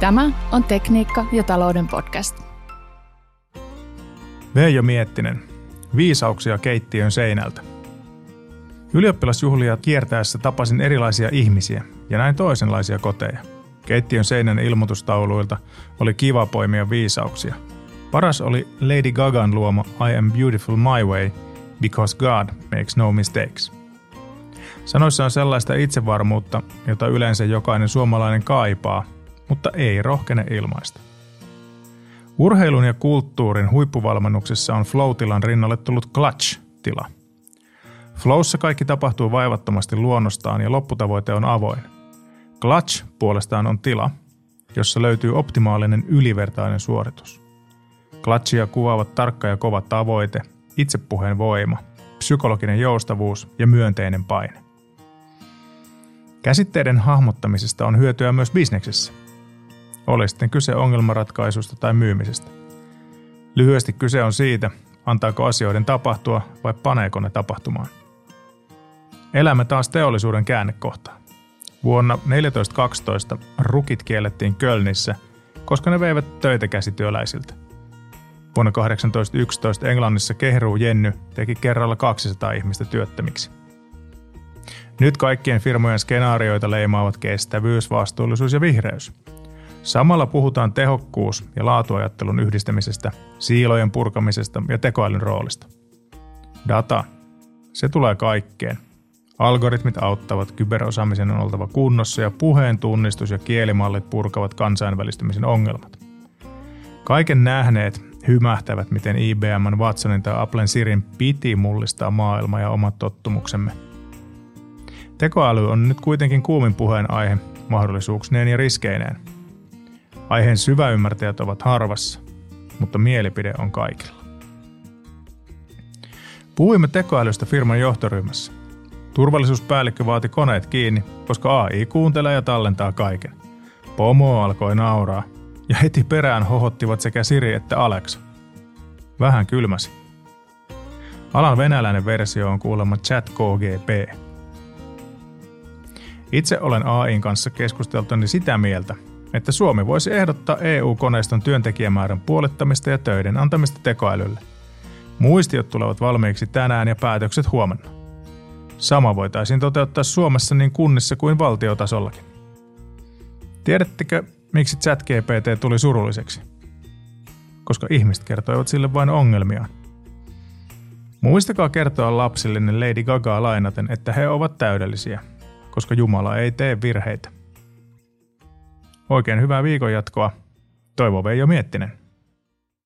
Tämä on Tekniikka ja talouden podcast. Veijo Miettinen. Viisauksia keittiön seinältä. Ylioppilasjuhlia kiertäessä tapasin erilaisia ihmisiä ja näin toisenlaisia koteja. Keittiön seinän ilmoitustauluilta oli kiva poimia viisauksia. Paras oli Lady Gagan luoma I am beautiful my way because God makes no mistakes. Sanoissa on sellaista itsevarmuutta, jota yleensä jokainen suomalainen kaipaa, mutta ei rohkene ilmaista. Urheilun ja kulttuurin huippuvalmennuksessa on Flow-tilan rinnalle tullut Clutch-tila. Flowssa kaikki tapahtuu vaivattomasti luonnostaan ja lopputavoite on avoin. Clutch puolestaan on tila, jossa löytyy optimaalinen ylivertainen suoritus. Clutchia kuvaavat tarkka ja kova tavoite, itsepuheen voima, psykologinen joustavuus ja myönteinen paine. Käsitteiden hahmottamisesta on hyötyä myös bisneksessä. Oli sitten kyse ongelmanratkaisusta tai myymisestä. Lyhyesti kyse on siitä, antaako asioiden tapahtua vai paneeko ne tapahtumaan. Elämme taas teollisuuden käännekohtaa. Vuonna 1412 rukit kiellettiin Kölnissä, koska ne veivät töitä käsityöläisiltä. Vuonna 1811 Englannissa kehruu Jenny teki kerralla 200 ihmistä työttömiksi. Nyt kaikkien firmojen skenaarioita leimaavat kestävyys, vastuullisuus ja vihreys. Samalla puhutaan tehokkuus- ja laatuajattelun yhdistämisestä, siilojen purkamisesta ja tekoälyn roolista. Data. Se tulee kaikkeen. Algoritmit auttavat, kyberosaamisen on oltava kunnossa ja puheen tunnistus ja kielimallit purkavat kansainvälistymisen ongelmat. Kaiken nähneet hymähtävät, miten IBM, Watsonin tai Applen Sirin piti mullistaa maailma ja omat tottumuksemme. Tekoäly on nyt kuitenkin kuumin puheen aihe mahdollisuuksineen ja riskeineen – Aiheen syväymmärtäjät ovat harvassa, mutta mielipide on kaikilla. Puhuimme tekoälystä firman johtoryhmässä. Turvallisuuspäällikkö vaati koneet kiinni, koska AI kuuntelee ja tallentaa kaiken. Pomo alkoi nauraa, ja heti perään hohottivat sekä Siri että Alexa. Vähän kylmäsi. Alan venäläinen versio on kuulemma ChatKGP. Itse olen AIin kanssa keskusteltuni sitä mieltä, että Suomi voisi ehdottaa EU-koneiston työntekijämäärän puolittamista ja töiden antamista tekoälylle. Muistiot tulevat valmiiksi tänään ja päätökset huomenna. Sama voitaisiin toteuttaa Suomessa niin kunnissa kuin valtiotasollakin. Tiedättekö, miksi ChatGPT tuli surulliseksi? Koska ihmiset kertoivat sille vain ongelmiaan. Muistakaa kertoa lapsillinen Lady Gaga lainaten, että he ovat täydellisiä, koska Jumala ei tee virheitä. Oikein hyvää viikonjatkoa. Toivo Veijo Miettinen.